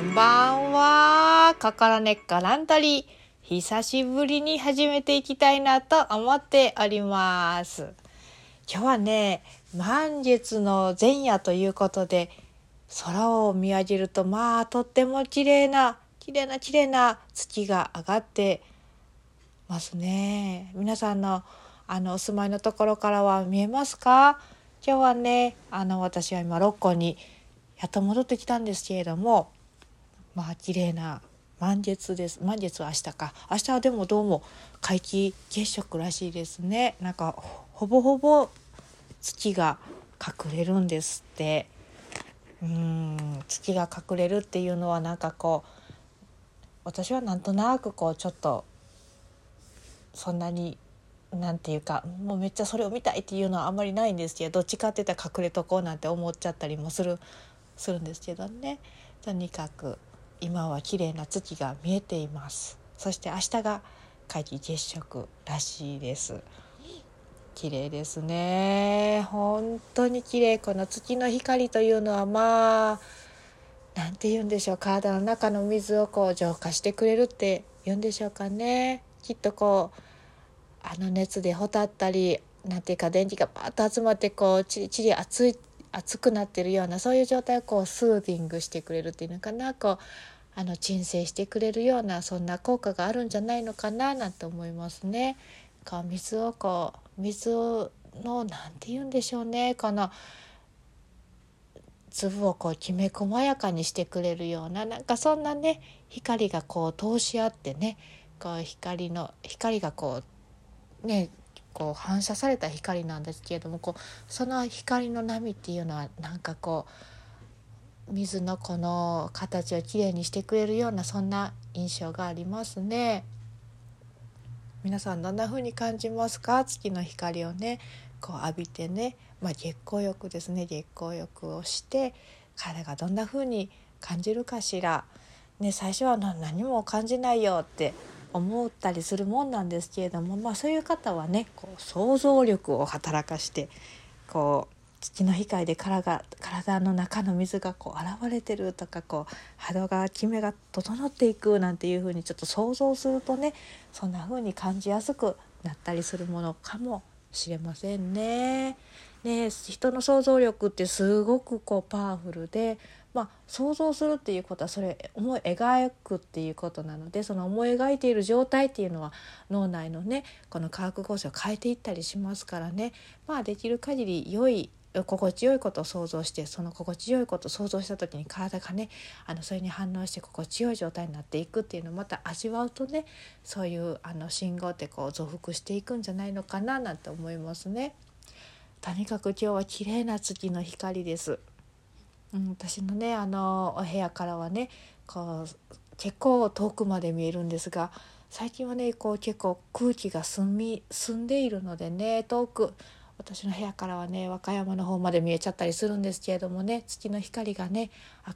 んばんは。かからねっかランタリー。久しぶりに始めていきたいなと思っております。今日はね、満月の前夜ということで、空を見上げると、まあ、とっても綺麗な、綺麗な綺麗な月が上がってますね。皆さんの、あの、お住まいのところからは見えますか？今日はね、あの、私は今、六個にやっと戻ってきたんですけれどもまあ綺麗な満月です。満月は明日か。明日はでもどうも皆既月食らしいですね。なんかほぼほぼ月が隠れるんですって。うん月が隠れるっていうのはなんかこう私はなんとなくこうちょっとそんなになんていうかもうめっちゃそれを見たいっていうのはあんまりないんですけどどっちかって言ったら隠れとこうなんて思っちゃったりもするするんですけどね。とにかく今は綺麗な月が見えています。そして明日が皆既月食らしいです。綺麗ですね。本当に綺麗この月の光というのはまあなんて言うんでしょう。体の中の水をこう浄化してくれるって言うんでしょうかね。きっとこうあの熱でほたったりなんていうか電気がパッと集まってこうチリチリ熱い熱くなってるようなそういう状態をこうスーディングしてくれるっていうのかな。こうあの鎮静してくれるようなそんな効果があるんじゃないのかななんて思いますね。こう水をこう水をのなんて言うんでしょうねこの粒をこうきめ細やかにしてくれるようななんかそんなね光がこう通し合ってねこう光の光がこうねこう反射された光なんですけれどもこうその光の波っていうのはなんかこう水のこの形をきれいにしてくれるようなそんな印象がありますね。皆さんどんな風に感じますか？月の光をねこう浴びてね、まあ、月光浴ですね。月光浴をして体がどんな風に感じるかしら、ね、最初は何も感じないよって思ったりするもんなんですけれども、まあ、そういう方はねこう想像力を働かしてこう土の光で体体の中の水がこう現れてるとかこう肌がきめが整っていくなんていうふうにちょっと想像するとねそんな風に感じやすくなったりするものかもしれませんね。ね人の想像力ってすごくこうパワフルでまあ、想像するっていうことはそれ思い描くっていうことなのでその思い描いている状態っていうのは脳内のねこの化学構成を変えていったりしますからねまあできる限り良い心地よいことを想像してその心地よいことを想像した時に体がねあのそれに反応して心地よい状態になっていくっていうのをまた味わうとねそういうあの信号ってこう増幅していくんじゃないのかななんて思いますね。とにかく今日は綺麗な月の光です。うん、私のねあのお部屋からはねこう結構遠くまで見えるんですが最近はねこう結構空気が澄み澄んでいるのでね遠く私の部屋からはね和歌山の方まで見えちゃったりするんですけれどもね月の光がね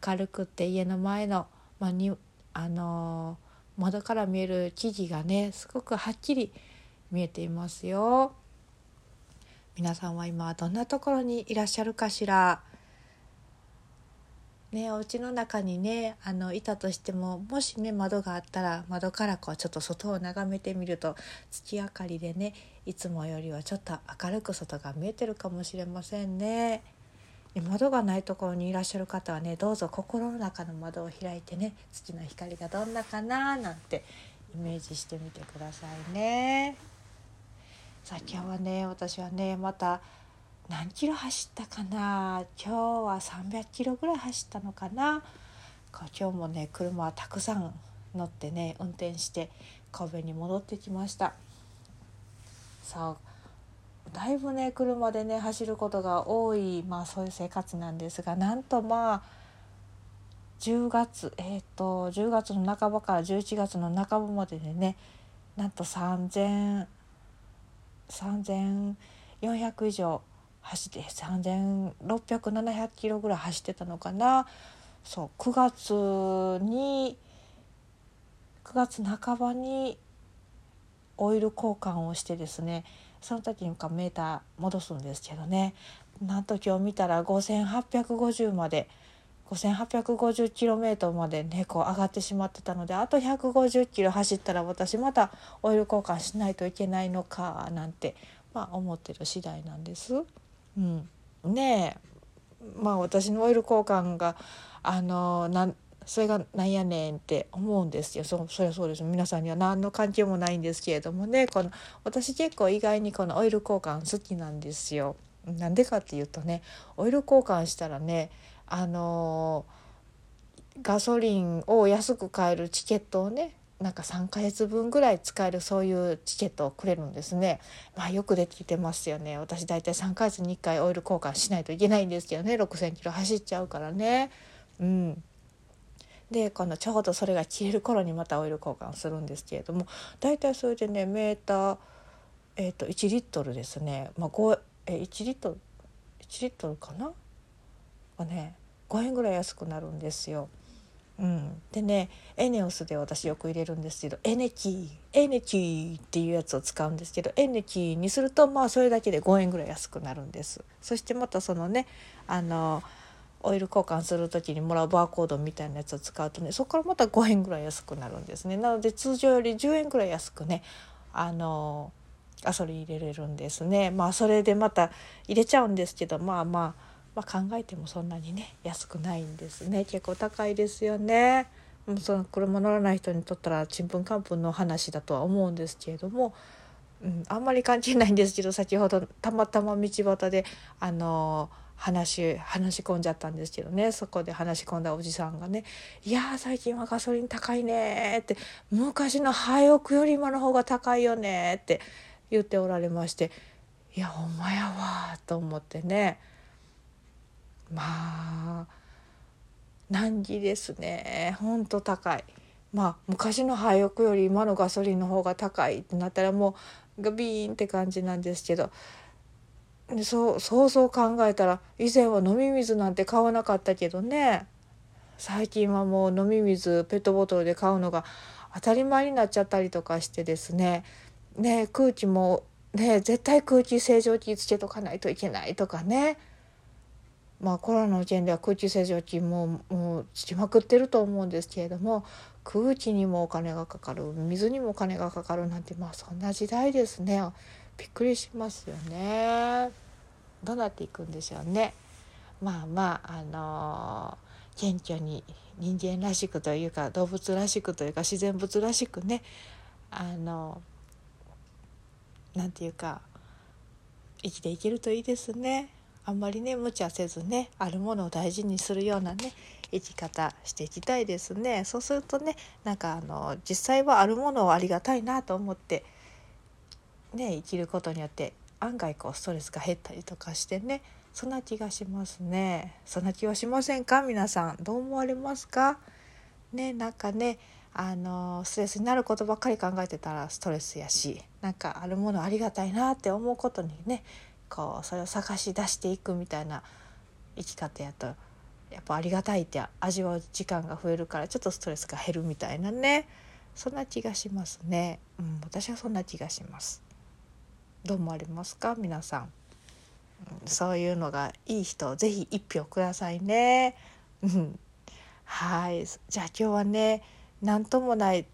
明るくって家の前の、まあ、にあの窓から見える木々がねすごくはっきり見えていますよ。皆さんは今どんなところにいらっしゃるかしら？ね、お家の中にねあのいたとしてももしね窓があったら窓からこうちょっと外を眺めてみると月明かりでねいつもよりはちょっと明るく外が見えてるかもしれませんね。窓がないところにいらっしゃる方はねどうぞ心の中の窓を開いてね月の光がどんなかななんてイメージしてみてくださいね。さあ今日はね私はねまた何キロ走ったかな？今日は300キロぐらい走ったのかな？今日もね車はたくさん乗ってね運転して神戸に戻ってきました。さあだいぶね車でね走ることが多いまあそういう生活なんですがなんとまあ10月えっ、ー、と10月の半ばから11月の半ばまででねなんと3000 3400以上走って3600700キロぐらい走ってたのかなそう9月に9月半ばにオイル交換をしてですねその時にメーター戻すんですけどねなんと今日見たら5850まで 5,850km までねこう上がってしまってたのであと150キロ走ったら私またオイル交換しないといけないのかなんて、まあ、思ってる次第なんです。うん、ねえ。まあ私のオイル交換があのなそれがなんやねんって思うんですよ。そそりゃそうです皆さんには何の関係もないんですけれどもね。この私結構意外にこのオイル交換好きなんですよ。なんでかっていうとねオイル交換したらねあのガソリンを安く買えるチケットをねなんか3ヶ月分ぐらい使えるそういうチケットをくれるんですね。まあよくできてますよね。私大体3ヶ月に1回オイル交換しないといけないんですけどね6,000キロ走っちゃうからね。うん、でこのちょうどそれが切れる頃にまたオイル交換するんですけれども大体それでねメーター、えー、と1リットルですね、まあ、5え1リットル1リットルかな？がね5円ぐらい安くなるんですよ。うん、でねエネオスで私よく入れるんですけどエネキーエネキーっていうやつを使うんですけどエネキーにするとまあそれだけで5円ぐらい安くなるんです。そしてまたそのねあのオイル交換する時にもらうバーコードみたいなやつを使うとねそこからまた5円ぐらい安くなるんですね。なので通常より10円ぐらい安くねあのガソリン入れれるんですね。まあそれでまた入れちゃうんですけどまあまあまあ、考えてもそんなにね安くないんですね結構高いですよね。もうその車乗らない人にとったらちんぷんかんぷんの話だとは思うんですけれども、うん、あんまり関係ないんですけど先ほどたまたま道端であの話話し込んじゃったんですけどねそこで話し込んだおじさんがね「いや最近はガソリン高いね」って「昔の廃屋より今の方が高いよね」って言っておられまして「いやほんまやわ」と思ってね。まあ難儀ですね。ほんと高い。まあ昔の廃屋より今のガソリンの方が高いってなったらもうガビーンって感じなんですけど。そうそうそう考えたら以前は飲み水なんて買わなかったけどね。最近はもう飲み水ペットボトルで買うのが当たり前になっちゃったりとかしてですね。ね空気もね絶対空気清浄機つけとかないといけないとかね。まあ、コロナの件では空気清浄機ももうつきまくってると思うんですけれども空気にもお金がかかる水にもお金がかかるなんてまあそんな時代ですね。びっくりしますよね。どうなっていくんでしょうね。まあまああのー、謙虚に人間らしくというか動物らしくというか自然物らしくね。あのなんていうか生きていけるといいですね。あんまりね無茶せずねあるものを大事にするようなね生き方していきたいですね。そうするとねなんかあの実際はあるものをありがたいなと思ってね生きることによって案外こうストレスが減ったりとかしてねそんな気がしますね。そんな気はしませんか？皆さんどう思われますか？ねなんかねあのストレスになることばっかり考えてたらストレスやしなんかあるものありがたいなって思うことにねこうそれを探し出していくみたいな生き方やとやっぱありがたいって味わう時間が増えるからちょっとストレスが減るみたいなね。そんな気がしますね、うん、私はそんな気がします。どう思われますか？皆さん、うん、そういうのがいい人ぜひ一票くださいね。うん。はい。じゃあ今日はね何ともない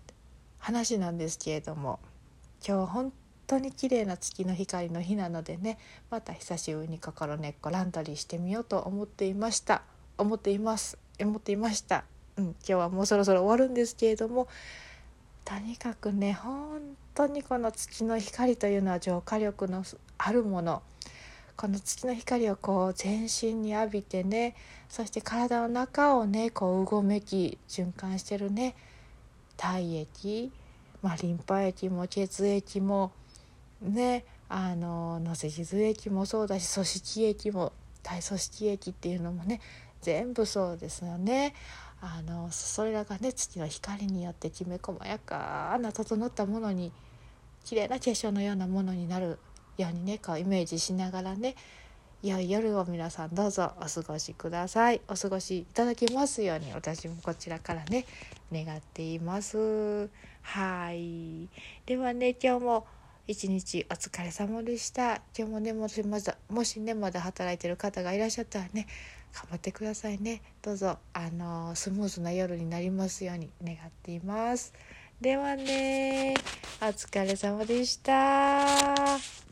話なんですけれども今日は本当に綺麗な月の光の日なのでねまた久しぶりに心根っこランドリーしてみようと思っていました。思っています。思っていました、うん、今日はもうそろそろ終わるんですけれどもとにかくね本当にこの月の光というのは浄化力のあるもの。この月の光をこう全身に浴びてねそして体の中をねこううごめき循環してるね体液、まあ、リンパ液も血液もねあののせ傷液もそうだし組織液も体組織液っていうのもね全部そうですよね。あのそれらがね月の光によってきめ細やかな整ったものに綺麗な化粧のようなものになるようにねこうイメージしながらね良い夜を皆さんどうぞお過ごしください。お過ごしいただけますように私もこちらからね願っています。はい。ではね今日も一日お疲れ様でした。今日もねもしまだもしねまだ働いてる方がいらっしゃったらね頑張ってくださいね。どうぞあのスムーズな夜になりますように願っています。ではねお疲れ様でした。